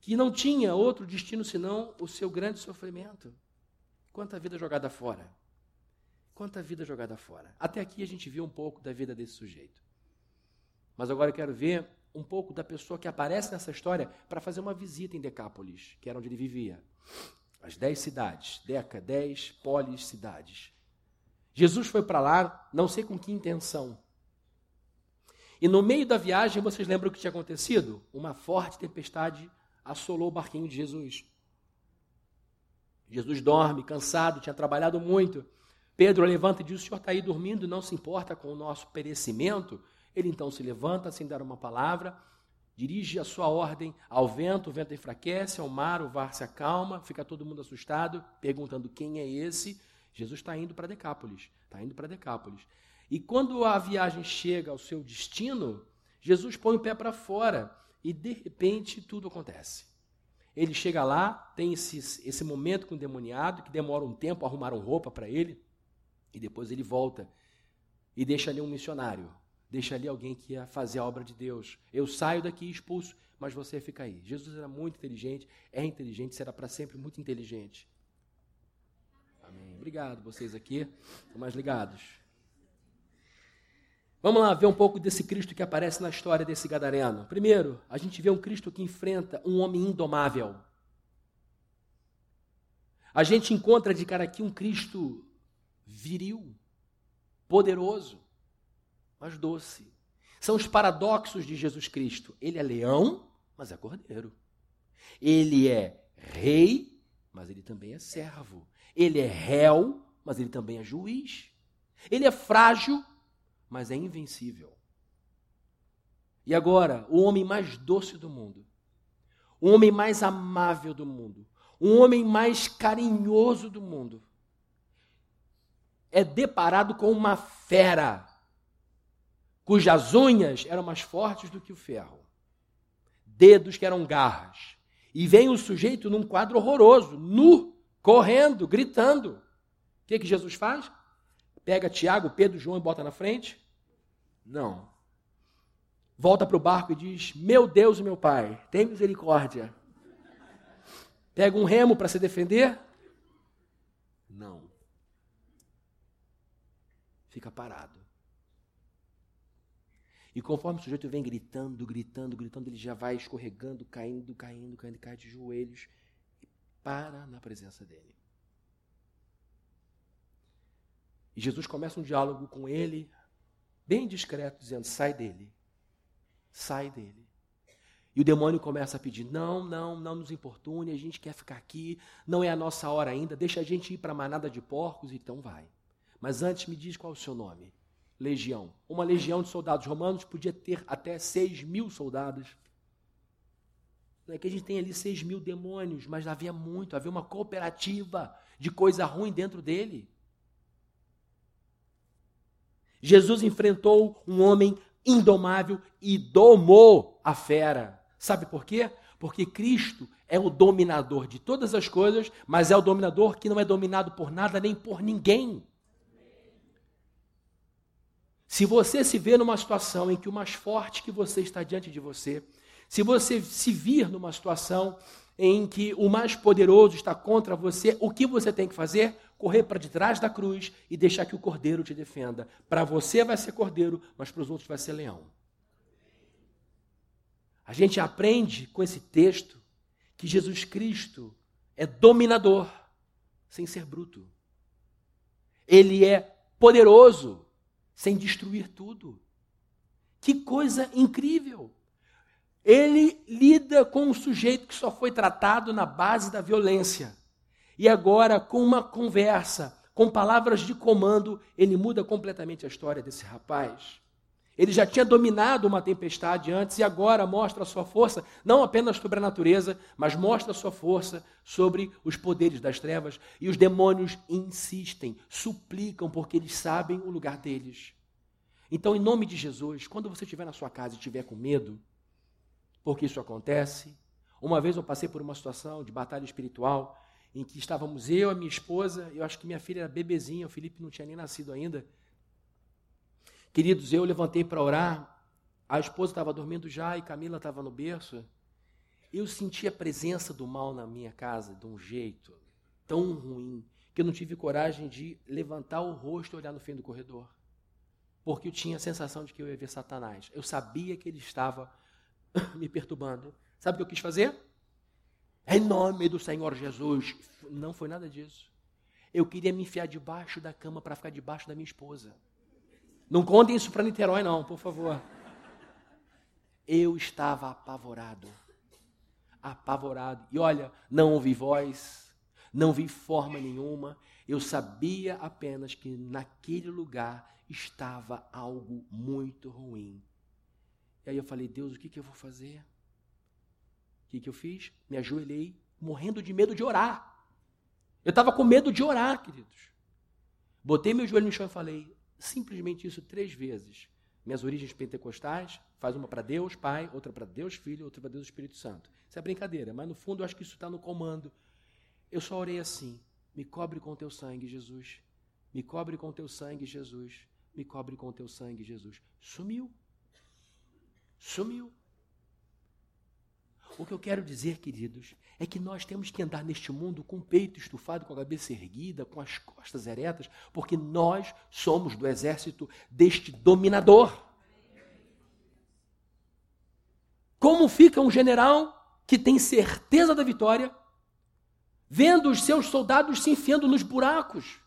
Speaker 1: Que não tinha outro destino senão o seu grande sofrimento. Quanta vida jogada fora. Quanta vida jogada fora. Até aqui a gente viu um pouco da vida desse sujeito. Mas agora eu quero ver um pouco da pessoa que aparece nessa história para fazer uma visita em Decápolis, que era onde ele vivia. As dez cidades, Deca, dez polis cidades. Jesus foi para lá, não sei com que intenção. E no meio da viagem, vocês lembram o que tinha acontecido? Uma forte tempestade assolou o barquinho de Jesus. Jesus dorme, cansado, tinha trabalhado muito. Pedro levanta e diz: O senhor está aí dormindo, não se importa com o nosso perecimento? Ele então se levanta sem dar uma palavra, dirige a sua ordem ao vento, o vento enfraquece, ao mar, o mar se acalma, fica todo mundo assustado, perguntando quem é esse. Jesus está indo para Decápolis, está indo para Decápolis. E quando a viagem chega ao seu destino, Jesus põe o pé para fora e de repente tudo acontece. Ele chega lá, tem esse, esse momento com o demoniado, que demora um tempo, arrumaram roupa para ele, e depois ele volta e deixa ali um missionário, deixa ali alguém que ia fazer a obra de Deus. Eu saio daqui expulso, mas você fica aí. Jesus era muito inteligente, é inteligente, será para sempre muito inteligente. Amém. Obrigado, vocês aqui, estão mais ligados. Vamos lá ver um pouco desse Cristo que aparece na história desse gadareno. Primeiro, a gente vê um Cristo que enfrenta um homem indomável. A gente encontra de cara aqui um Cristo viril, poderoso, mas doce. São os paradoxos de Jesus Cristo. Ele é leão, mas é cordeiro. Ele é rei, mas ele também é servo. Ele é réu, mas ele também é juiz. Ele é frágil, mas é invencível. E agora, o homem mais doce do mundo, o homem mais amável do mundo, o homem mais carinhoso do mundo, é deparado com uma fera, cujas unhas eram mais fortes do que o ferro, dedos que eram garras. E vem o sujeito num quadro horroroso, nu, correndo, gritando. O que, que Jesus faz? Pega Tiago, Pedro, João e bota na frente. Não. Volta para o barco e diz: Meu Deus e meu Pai, tem misericórdia. Pega um remo para se defender? Não. Fica parado. E conforme o sujeito vem gritando, gritando, gritando, ele já vai escorregando, caindo, caindo, caindo, cai de joelhos e para na presença dele. E Jesus começa um diálogo com ele, bem discreto, dizendo: sai dele, sai dele. E o demônio começa a pedir: não, não, não nos importune, a gente quer ficar aqui, não é a nossa hora ainda, deixa a gente ir para a manada de porcos, então vai. Mas antes me diz qual é o seu nome. Legião. Uma legião de soldados romanos podia ter até seis mil soldados. Não é que a gente tem ali seis mil demônios, mas havia muito, havia uma cooperativa de coisa ruim dentro dele. Jesus enfrentou um homem indomável e domou a fera. Sabe por quê? Porque Cristo é o dominador de todas as coisas, mas é o dominador que não é dominado por nada nem por ninguém. Se você se vê numa situação em que o mais forte que você está diante de você, se você se vir numa situação em que o mais poderoso está contra você, o que você tem que fazer? correr para detrás da cruz e deixar que o cordeiro te defenda. Para você vai ser cordeiro, mas para os outros vai ser leão. A gente aprende com esse texto que Jesus Cristo é dominador, sem ser bruto. Ele é poderoso, sem destruir tudo. Que coisa incrível! Ele lida com um sujeito que só foi tratado na base da violência. E agora, com uma conversa, com palavras de comando, ele muda completamente a história desse rapaz. Ele já tinha dominado uma tempestade antes e agora mostra a sua força, não apenas sobre a natureza, mas mostra a sua força sobre os poderes das trevas. E os demônios insistem, suplicam, porque eles sabem o lugar deles. Então, em nome de Jesus, quando você estiver na sua casa e estiver com medo, porque isso acontece, uma vez eu passei por uma situação de batalha espiritual em que estávamos eu, a minha esposa, eu acho que minha filha era bebezinha, o Felipe não tinha nem nascido ainda. Queridos, eu levantei para orar, a esposa estava dormindo já e Camila estava no berço. Eu senti a presença do mal na minha casa de um jeito tão ruim que eu não tive coragem de levantar o rosto e olhar no fim do corredor. Porque eu tinha a sensação de que eu ia ver Satanás. Eu sabia que ele estava me perturbando. Sabe o que eu quis fazer? Em nome do Senhor Jesus. Não foi nada disso. Eu queria me enfiar debaixo da cama para ficar debaixo da minha esposa. Não contem isso para Niterói, não, por favor. Eu estava apavorado. Apavorado. E olha, não ouvi voz, não vi forma nenhuma. Eu sabia apenas que naquele lugar estava algo muito ruim. E aí eu falei, Deus, o que, que eu vou fazer? O que, que eu fiz? Me ajoelhei, morrendo de medo de orar. Eu estava com medo de orar, queridos. Botei meu joelho no chão e falei simplesmente isso três vezes. Minhas origens pentecostais, faz uma para Deus Pai, outra para Deus Filho, outra para Deus Espírito Santo. Isso é brincadeira, mas no fundo eu acho que isso está no comando. Eu só orei assim: me cobre com teu sangue, Jesus. Me cobre com teu sangue, Jesus. Me cobre com teu sangue, Jesus. Sumiu. Sumiu. O que eu quero dizer, queridos, é que nós temos que andar neste mundo com o peito estufado, com a cabeça erguida, com as costas eretas, porque nós somos do exército deste dominador. Como fica um general que tem certeza da vitória, vendo os seus soldados se enfiando nos buracos?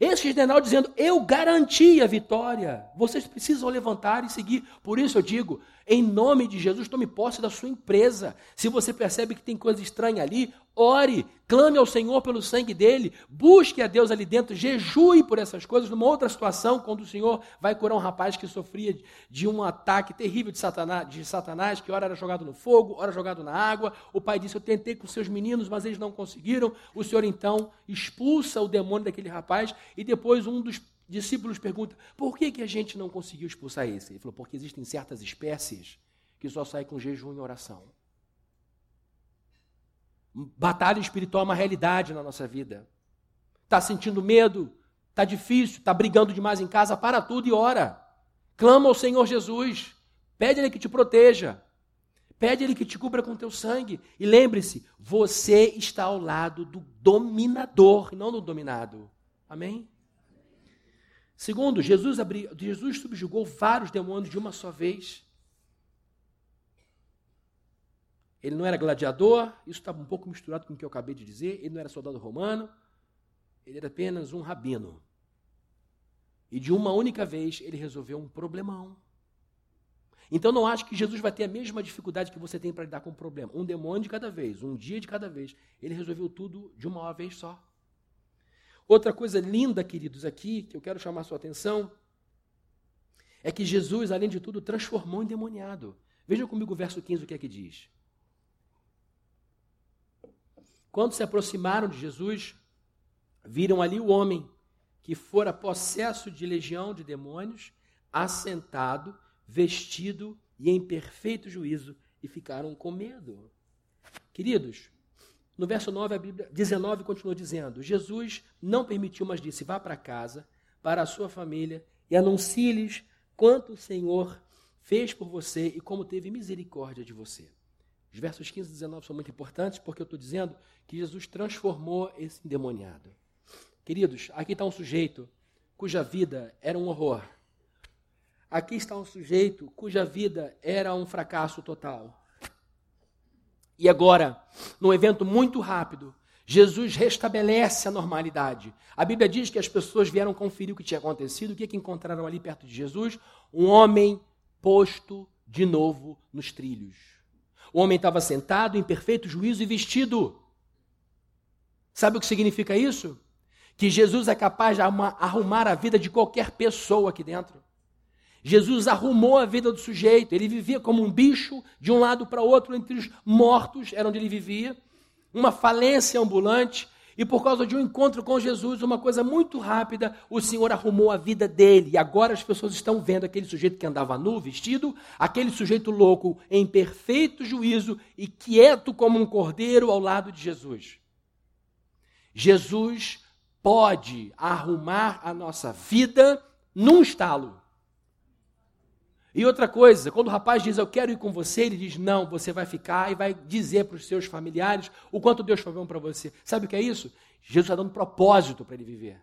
Speaker 1: Esse general dizendo: Eu garanti a vitória. Vocês precisam levantar e seguir. Por isso eu digo: em nome de Jesus, tome posse da sua empresa. Se você percebe que tem coisa estranha ali, ore, clame ao Senhor pelo sangue dele, busque a Deus ali dentro, jejue por essas coisas. Numa outra situação, quando o Senhor vai curar um rapaz que sofria de um ataque terrível de Satanás, de Satanás, que ora era jogado no fogo, ora jogado na água, o pai disse: Eu tentei com seus meninos, mas eles não conseguiram. O Senhor então expulsa o demônio daquele rapaz, e depois um dos discípulos perguntam: por que, que a gente não conseguiu expulsar esse? Ele falou: porque existem certas espécies que só saem com jejum e oração. Batalha espiritual é uma realidade na nossa vida. Está sentindo medo? Está difícil? Está brigando demais em casa? Para tudo e ora. Clama ao Senhor Jesus. Pede Ele que te proteja. Pede Ele que te cubra com teu sangue. E lembre-se, você está ao lado do dominador não do dominado. Amém? Segundo, Jesus, abri, Jesus subjugou vários demônios de uma só vez. Ele não era gladiador, isso estava um pouco misturado com o que eu acabei de dizer. Ele não era soldado romano, ele era apenas um rabino. E de uma única vez ele resolveu um problemão. Então não acho que Jesus vai ter a mesma dificuldade que você tem para lidar com o problema. Um demônio de cada vez, um dia de cada vez. Ele resolveu tudo de uma vez só. Outra coisa linda, queridos, aqui, que eu quero chamar a sua atenção, é que Jesus, além de tudo, transformou em endemoniado. Vejam comigo o verso 15, o que é que diz. Quando se aproximaram de Jesus, viram ali o homem que fora possesso de legião de demônios, assentado, vestido e em perfeito juízo, e ficaram com medo. Queridos, no verso 9, a Bíblia, 19 continua dizendo: Jesus não permitiu, mas disse: vá para casa, para a sua família, e anuncie-lhes quanto o Senhor fez por você e como teve misericórdia de você. Os versos 15 e 19 são muito importantes porque eu estou dizendo que Jesus transformou esse endemoniado. Queridos, aqui está um sujeito cuja vida era um horror. Aqui está um sujeito cuja vida era um fracasso total. E agora, num evento muito rápido, Jesus restabelece a normalidade. A Bíblia diz que as pessoas vieram conferir o que tinha acontecido. O que, é que encontraram ali perto de Jesus? Um homem posto de novo nos trilhos. O homem estava sentado em perfeito juízo e vestido. Sabe o que significa isso? Que Jesus é capaz de arrumar a vida de qualquer pessoa aqui dentro. Jesus arrumou a vida do sujeito. Ele vivia como um bicho, de um lado para outro, entre os mortos, era onde ele vivia. Uma falência ambulante. E por causa de um encontro com Jesus, uma coisa muito rápida, o Senhor arrumou a vida dele. E agora as pessoas estão vendo aquele sujeito que andava nu, vestido, aquele sujeito louco, em perfeito juízo e quieto como um cordeiro ao lado de Jesus. Jesus pode arrumar a nossa vida num estalo. E outra coisa, quando o rapaz diz eu quero ir com você, ele diz não, você vai ficar e vai dizer para os seus familiares o quanto Deus foi bom para você. Sabe o que é isso? Jesus está dando propósito para ele viver.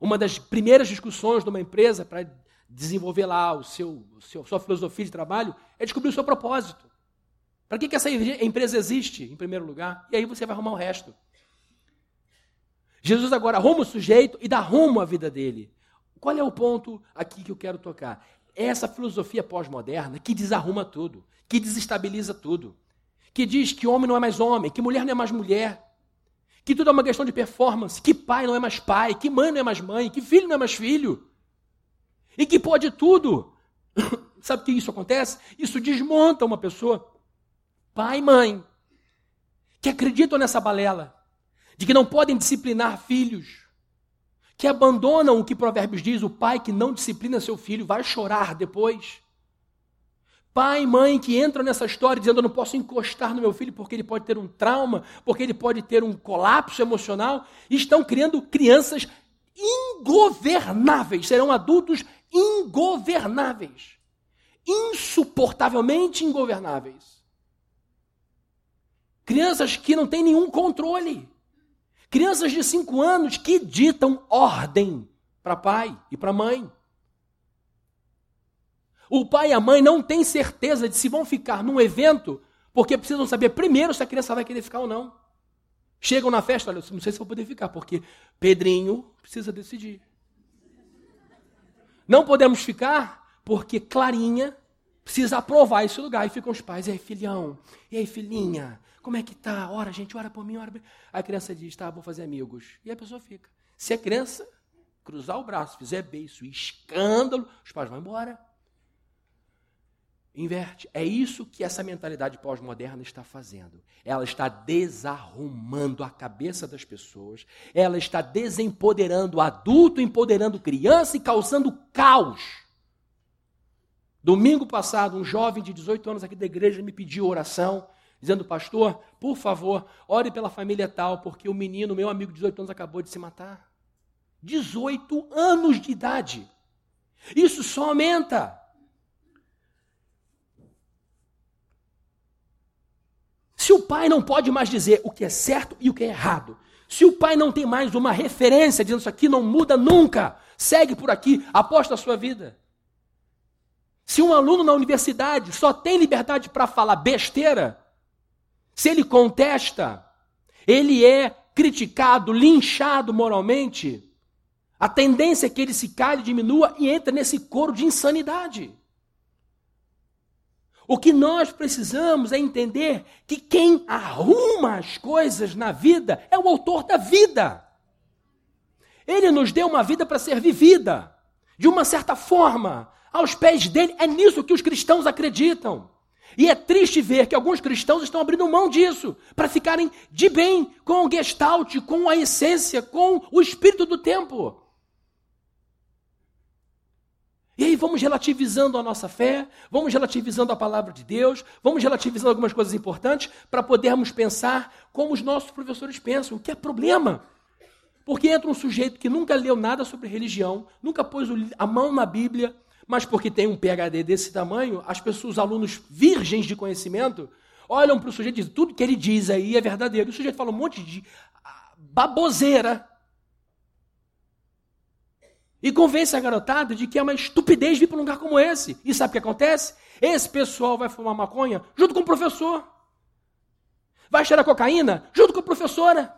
Speaker 1: Uma das primeiras discussões de uma empresa para desenvolver lá o seu, o seu, sua filosofia de trabalho é descobrir o seu propósito. Para que, que essa empresa existe, em primeiro lugar? E aí você vai arrumar o resto. Jesus agora arruma o sujeito e dá rumo à vida dele. Qual é o ponto aqui que eu quero tocar? Essa filosofia pós-moderna que desarruma tudo, que desestabiliza tudo, que diz que homem não é mais homem, que mulher não é mais mulher,
Speaker 2: que tudo é uma questão de performance, que pai não é mais pai, que mãe não é mais mãe, que filho não é mais filho, e que pode tudo. Sabe o que isso acontece? Isso desmonta uma pessoa, pai e mãe, que acreditam nessa balela, de que não podem disciplinar filhos, que abandonam o que Provérbios diz: o pai que não disciplina seu filho vai chorar depois. Pai e mãe que entram nessa história dizendo: Eu não posso encostar no meu filho porque ele pode ter um trauma, porque ele pode ter um colapso emocional, estão criando crianças ingovernáveis, serão adultos ingovernáveis, insuportavelmente ingovernáveis. Crianças que não têm nenhum controle. Crianças de 5 anos que ditam ordem para pai e para mãe. O pai e a mãe não têm certeza de se vão ficar num evento, porque precisam saber primeiro se a criança vai querer ficar ou não. Chegam na festa, olha, não sei se vou poder ficar, porque Pedrinho precisa decidir. Não podemos ficar porque Clarinha precisa aprovar esse lugar. E ficam os pais, e aí, filhão, e aí, filhinha, como é que tá? Ora, gente, ora por mim, ora por mim. A criança diz, tá, vou fazer amigos. E a pessoa fica. Se a criança cruzar o braço, fizer beijo, escândalo, os pais vão embora. Inverte. É isso que essa mentalidade pós-moderna está fazendo. Ela está desarrumando a cabeça das pessoas, ela está desempoderando adulto, empoderando criança e causando caos. Domingo passado, um jovem de 18 anos aqui da igreja me pediu oração dizendo, pastor, por favor, ore pela família tal, porque o menino, meu amigo de 18 anos, acabou de se matar. 18 anos de idade. Isso só aumenta. Se o pai não pode mais dizer o que é certo e o que é errado, se o pai não tem mais uma referência dizendo isso aqui não muda nunca, segue por aqui, aposta a sua vida. Se um aluno na universidade só tem liberdade para falar besteira, se ele contesta, ele é criticado, linchado moralmente, a tendência é que ele se cale, diminua e entra nesse coro de insanidade. O que nós precisamos é entender que quem arruma as coisas na vida é o autor da vida. Ele nos deu uma vida para ser vivida, de uma certa forma. Aos pés dele, é nisso que os cristãos acreditam. E é triste ver que alguns cristãos estão abrindo mão disso para ficarem de bem com o gestalt, com a essência, com o espírito do tempo. E aí vamos relativizando a nossa fé, vamos relativizando a palavra de Deus, vamos relativizando algumas coisas importantes para podermos pensar como os nossos professores pensam, o que é problema. Porque entra um sujeito que nunca leu nada sobre religião, nunca pôs a mão na Bíblia, mas porque tem um PhD desse tamanho, as pessoas, os alunos virgens de conhecimento, olham para o sujeito e dizem, tudo que ele diz aí é verdadeiro. O sujeito fala um monte de ah, baboseira. E convence a garotada de que é uma estupidez vir para um lugar como esse. E sabe o que acontece? Esse pessoal vai fumar maconha junto com o professor. Vai cheirar cocaína junto com a professora.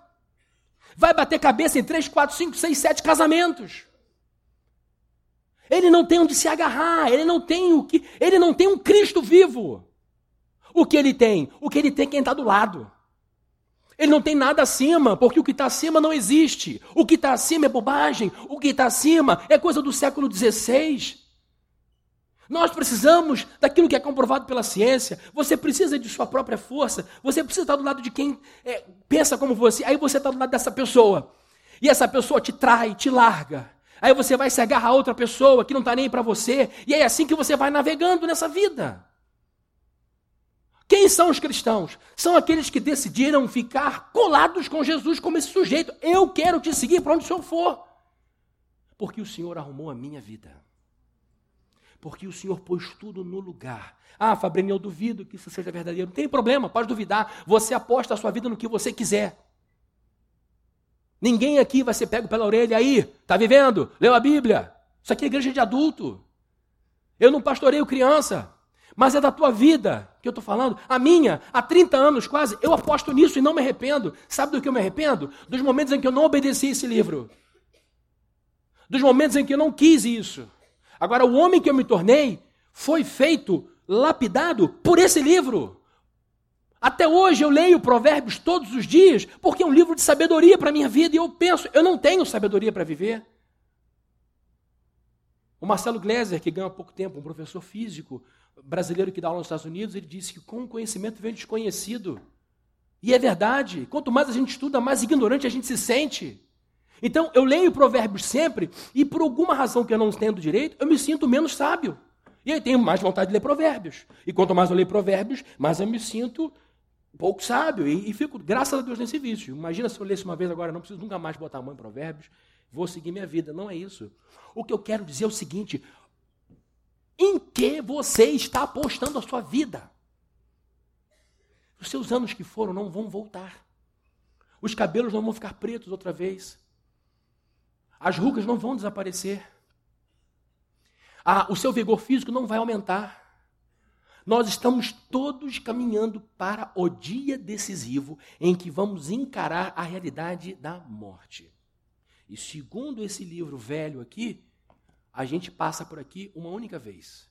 Speaker 2: Vai bater cabeça em três, quatro, cinco, seis, sete casamentos. Ele não tem onde se agarrar, ele não tem o que, ele não tem um Cristo vivo. O que ele tem? O que ele tem é quem está do lado. Ele não tem nada acima, porque o que está acima não existe. O que está acima é bobagem. O que está acima é coisa do século XVI. Nós precisamos daquilo que é comprovado pela ciência. Você precisa de sua própria força. Você precisa estar do lado de quem é, pensa como você. Aí você está do lado dessa pessoa. E essa pessoa te trai, te larga. Aí você vai se agarrar a outra pessoa que não está nem para você. E é assim que você vai navegando nessa vida. Quem são os cristãos? São aqueles que decidiram ficar colados com Jesus como esse sujeito. Eu quero te seguir para onde o Senhor for. Porque o Senhor arrumou a minha vida. Porque o Senhor pôs tudo no lugar. Ah, Fabrini, eu duvido que isso seja verdadeiro. Não tem problema, pode duvidar. Você aposta a sua vida no que você quiser. Ninguém aqui vai ser pego pela orelha aí, tá vivendo? Leu a Bíblia? Isso aqui é igreja de adulto. Eu não pastoreio criança, mas é da tua vida que eu estou falando. A minha, há 30 anos quase, eu aposto nisso e não me arrependo. Sabe do que eu me arrependo? Dos momentos em que eu não obedeci esse livro. Dos momentos em que eu não quis isso. Agora, o homem que eu me tornei foi feito, lapidado por esse livro. Até hoje eu leio Provérbios todos os dias, porque é um livro de sabedoria para a minha vida, e eu penso, eu não tenho sabedoria para viver. O Marcelo Gleiser, que ganhou há pouco tempo, um professor físico brasileiro que dá aula nos Estados Unidos, ele disse que com o conhecimento vem desconhecido. E é verdade. Quanto mais a gente estuda, mais ignorante a gente se sente. Então, eu leio Provérbios sempre, e por alguma razão que eu não entendo direito, eu me sinto menos sábio. E aí tenho mais vontade de ler Provérbios. E quanto mais eu leio Provérbios, mais eu me sinto pouco sábio. E, e, fico, graças a Deus, nesse vício. Imagina se eu lesse uma vez agora, não preciso nunca mais botar a mão em provérbios, vou seguir minha vida. Não é isso. O que eu quero dizer é o seguinte: em que você está apostando a sua vida? Os seus anos que foram não vão voltar. Os cabelos não vão ficar pretos outra vez. As rugas não vão desaparecer. Ah, o seu vigor físico não vai aumentar. Nós estamos todos caminhando para o dia decisivo em que vamos encarar a realidade da morte. E segundo esse livro velho aqui, a gente passa por aqui uma única vez.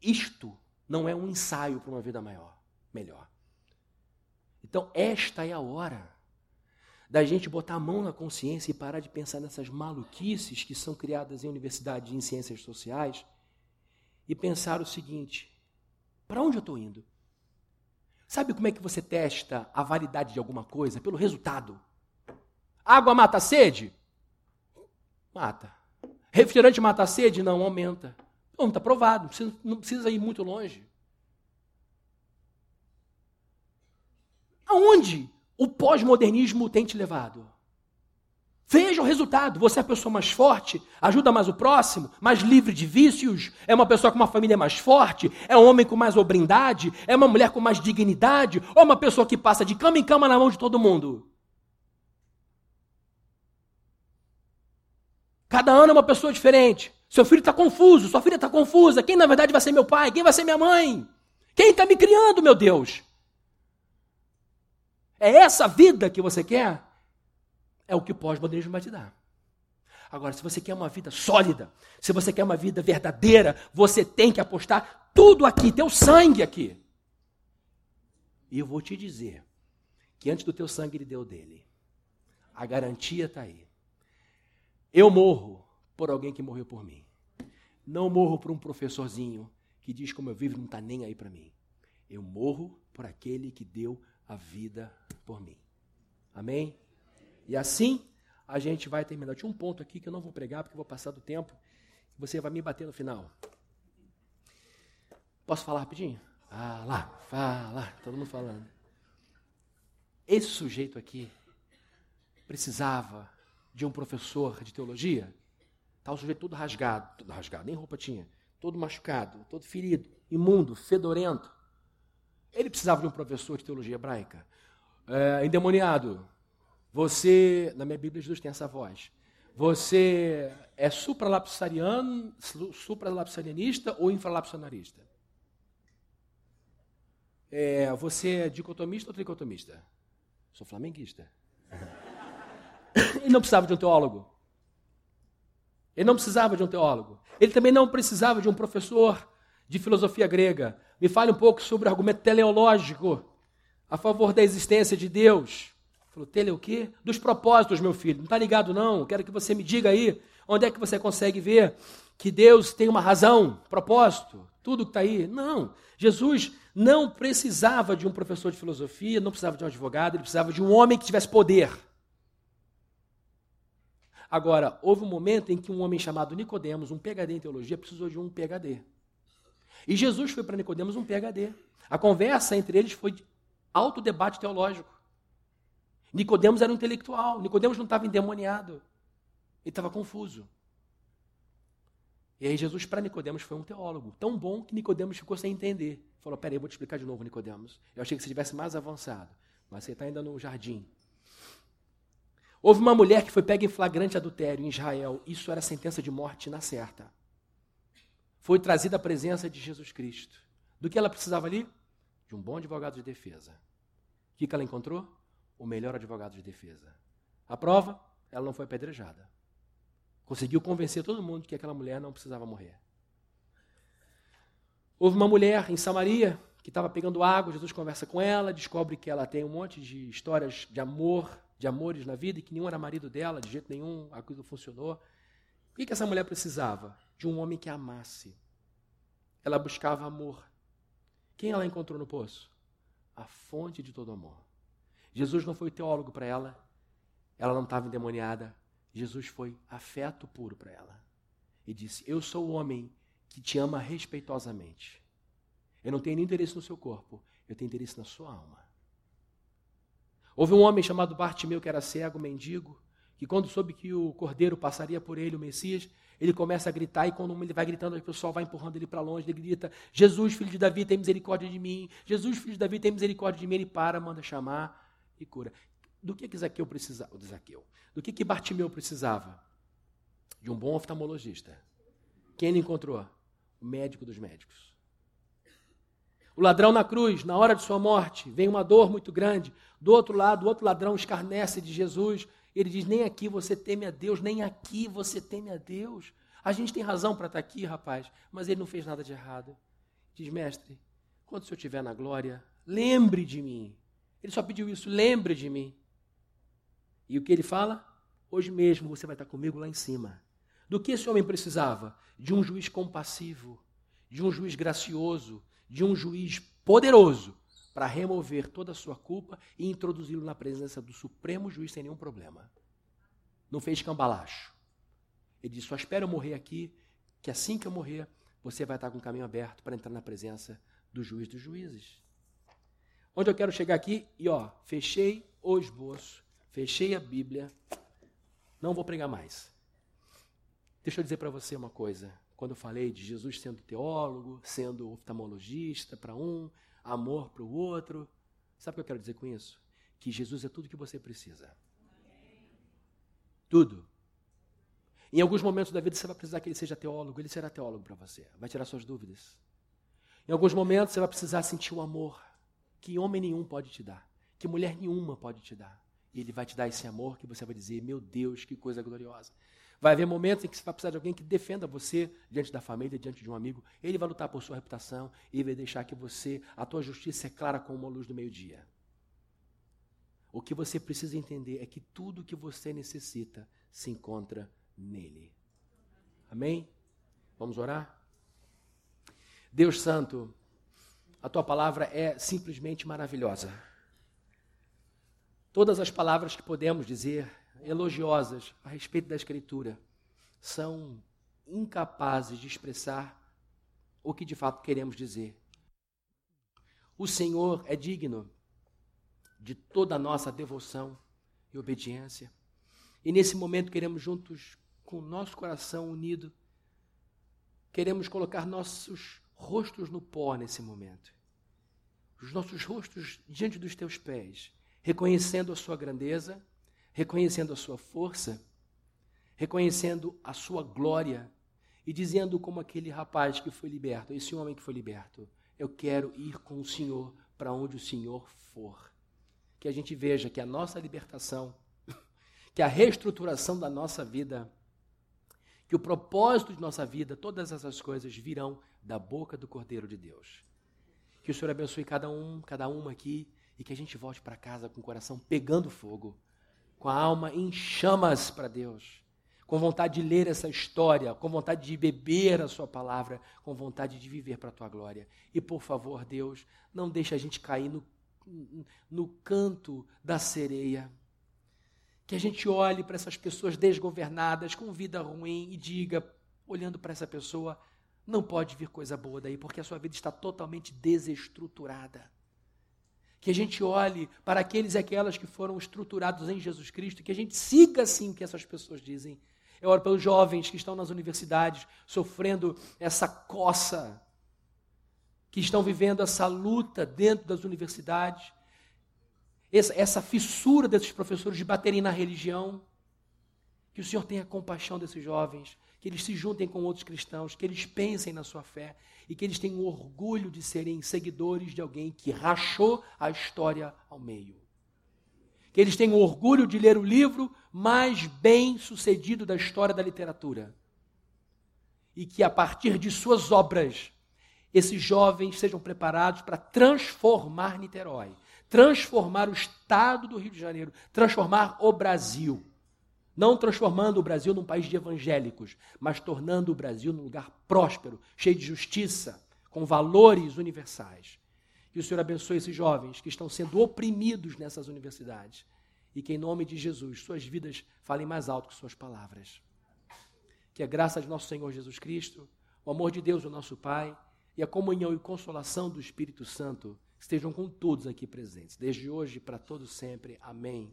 Speaker 2: Isto não é um ensaio para uma vida maior, melhor. Então, esta é a hora da gente botar a mão na consciência e parar de pensar nessas maluquices que são criadas em universidades em ciências sociais e pensar o seguinte: para onde eu estou indo? Sabe como é que você testa a validade de alguma coisa? Pelo resultado. Água mata a sede? Mata. Refrigerante mata a sede? Não, aumenta. Não, está provado, não precisa, ir muito longe. Aonde o pós-modernismo tem te levado? Veja o resultado. Você é a pessoa mais forte, ajuda mais o próximo, mais livre de vícios, é uma pessoa com uma família mais forte, é um homem com mais obrindade, é uma mulher com mais dignidade, ou uma pessoa que passa de cama em cama na mão de todo mundo. Cada ano é uma pessoa diferente. Seu filho está confuso, sua filha está confusa. Quem na verdade vai ser meu pai? Quem vai ser minha mãe? Quem está me criando, meu Deus? É essa vida que você quer? É o que o pós-modernismo vai te dar. Agora, se você quer uma vida sólida, se você quer uma vida verdadeira, você tem que apostar tudo aqui, teu sangue aqui. E eu vou te dizer que antes do teu sangue ele deu dele. A garantia está aí. Eu morro por alguém que morreu por mim. Não morro por um professorzinho que diz como eu vivo não está nem aí para mim. Eu morro por aquele que deu a vida por mim. Amém? E assim a gente vai terminar. Tinha um ponto aqui que eu não vou pregar porque eu vou passar do tempo. Você vai me bater no final. Posso falar rapidinho? Fala, fala, todo mundo falando. Esse sujeito aqui precisava de um professor de teologia. Tá o sujeito todo rasgado, todo rasgado, nem roupa tinha, todo machucado, todo ferido, imundo, fedorento. Ele precisava de um professor de teologia hebraica. É, endemoniado, você, na minha Bíblia, Jesus tem essa voz. Você é supralapsariano, supralapsarianista ou infralapsarianista? É, você é dicotomista ou tricotomista? Sou flamenguista. Ele não precisava de um teólogo. Ele não precisava de um teólogo. Ele também não precisava de um professor de filosofia grega. Me fale um pouco sobre o argumento teleológico a favor da existência de Deus. Falou, tele o quê? Dos propósitos, meu filho. Não está ligado, não. Quero que você me diga aí onde é que você consegue ver que Deus tem uma razão, propósito, tudo que está aí. Não. Jesus não precisava de um professor de filosofia, não precisava de um advogado, ele precisava de um homem que tivesse poder. Agora, houve um momento em que um homem chamado Nicodemos, um PhD em teologia, precisou de um PhD. E Jesus foi para Nicodemos um PhD. A conversa entre eles foi de alto debate teológico. Nicodemos era um intelectual, Nicodemos não estava endemoniado. Ele estava confuso. E aí Jesus para Nicodemos foi um teólogo, tão bom que Nicodemos ficou sem entender. Falou: "Peraí, eu vou te explicar de novo, Nicodemos. Eu achei que você estivesse mais avançado, mas você está ainda no jardim." Houve uma mulher que foi pega em flagrante adultério em Israel. Isso era sentença de morte na certa. Foi trazida à presença de Jesus Cristo. Do que ela precisava ali? De um bom advogado de defesa. O que ela encontrou? O melhor advogado de defesa. A prova, ela não foi apedrejada. Conseguiu convencer todo mundo que aquela mulher não precisava morrer. Houve uma mulher em Samaria que estava pegando água, Jesus conversa com ela, descobre que ela tem um monte de histórias de amor, de amores na vida, e que nenhum era marido dela, de jeito nenhum, aquilo funcionou. O que, que essa mulher precisava? De um homem que a amasse. Ela buscava amor. Quem ela encontrou no poço? A fonte de todo amor. Jesus não foi teólogo para ela, ela não estava endemoniada. Jesus foi afeto puro para ela. E disse: Eu sou o homem que te ama respeitosamente. Eu não tenho nem interesse no seu corpo, eu tenho interesse na sua alma. Houve um homem chamado Bartimeu que era cego, mendigo, que quando soube que o cordeiro passaria por ele, o Messias, ele começa a gritar e quando ele vai gritando, o pessoal vai empurrando ele para longe, ele grita: Jesus, filho de Davi, tem misericórdia de mim. Jesus, filho de Davi, tem misericórdia de mim. Ele para, manda chamar e cura. Do que que Zaqueu precisava? Zaqueu. Do que que Bartimeu precisava? De um bom oftalmologista. Quem ele encontrou? O médico dos médicos. O ladrão na cruz, na hora de sua morte, vem uma dor muito grande. Do outro lado, o outro ladrão escarnece de Jesus. Ele diz: Nem aqui você teme a Deus, nem aqui você teme a Deus. A gente tem razão para estar tá aqui, rapaz, mas ele não fez nada de errado. Diz, mestre, quando o senhor estiver na glória, lembre de mim. Ele só pediu isso: lembre de mim. E o que ele fala? Hoje mesmo você vai estar comigo lá em cima. Do que esse homem precisava? De um juiz compassivo, de um juiz gracioso, de um juiz poderoso para remover toda a sua culpa e introduzi-lo na presença do supremo juiz sem nenhum problema. Não fez cambalacho. Ele disse: Só espera eu morrer aqui, que assim que eu morrer, você vai estar com o caminho aberto para entrar na presença do juiz dos juízes. Onde eu quero chegar aqui, e ó, fechei o esboço, fechei a Bíblia, não vou pregar mais. Deixa eu dizer para você uma coisa quando eu falei de Jesus sendo teólogo, sendo oftalmologista para um, amor para o outro. Sabe o que eu quero dizer com isso? Que Jesus é tudo que você precisa. Tudo. Em alguns momentos da vida você vai precisar que ele seja teólogo, ele será teólogo para você, vai tirar suas dúvidas. Em alguns momentos você vai precisar sentir o amor que homem nenhum pode te dar, que mulher nenhuma pode te dar. E ele vai te dar esse amor que você vai dizer: Meu Deus, que coisa gloriosa. Vai haver momentos em que você vai precisar de alguém que defenda você diante da família, diante de um amigo. Ele vai lutar por sua reputação e vai deixar que você, a tua justiça é clara como uma luz do meio-dia. O que você precisa entender é que tudo que você necessita se encontra nele. Amém? Vamos orar? Deus Santo, a tua palavra é simplesmente maravilhosa. Todas as palavras que podemos dizer elogiosas a respeito da Escritura são incapazes de expressar o que de fato queremos dizer. O Senhor é digno de toda a nossa devoção e obediência. E nesse momento queremos juntos, com o nosso coração unido, queremos colocar nossos rostos no pó nesse momento. Os nossos rostos diante dos teus pés, reconhecendo a sua grandeza reconhecendo a sua força, reconhecendo a sua glória e dizendo como aquele rapaz que foi liberto, esse homem que foi liberto, eu quero ir com o Senhor para onde o Senhor for. Que a gente veja que a nossa libertação, que a reestruturação da nossa vida, que o propósito de nossa vida, todas essas coisas virão da boca do Cordeiro de Deus. Que o Senhor abençoe cada um, cada uma aqui e que a gente volte para casa com o coração pegando fogo com a alma em chamas para Deus, com vontade de ler essa história, com vontade de beber a Sua palavra, com vontade de viver para a Tua glória. E por favor, Deus, não deixe a gente cair no, no canto da sereia. Que a gente olhe para essas pessoas desgovernadas, com vida ruim, e diga, olhando para essa pessoa, não pode vir coisa boa daí, porque a sua vida está totalmente desestruturada que a gente olhe para aqueles e aquelas que foram estruturados em Jesus Cristo, que a gente siga assim o que essas pessoas dizem. Eu oro pelos jovens que estão nas universidades sofrendo essa coça, que estão vivendo essa luta dentro das universidades, essa, essa fissura desses professores de baterem na religião. Que o Senhor tenha compaixão desses jovens, que eles se juntem com outros cristãos, que eles pensem na sua fé e que eles tenham orgulho de serem seguidores de alguém que rachou a história ao meio. Que eles tenham orgulho de ler o livro mais bem sucedido da história da literatura. E que a partir de suas obras esses jovens sejam preparados para transformar Niterói, transformar o estado do Rio de Janeiro, transformar o Brasil. Não transformando o Brasil num país de evangélicos, mas tornando o Brasil num lugar próspero, cheio de justiça, com valores universais. Que o Senhor abençoe esses jovens que estão sendo oprimidos nessas universidades. E que, em nome de Jesus, suas vidas falem mais alto que suas palavras. Que a graça de nosso Senhor Jesus Cristo, o amor de Deus, o nosso Pai, e a comunhão e consolação do Espírito Santo estejam com todos aqui presentes, desde hoje para todo sempre. Amém.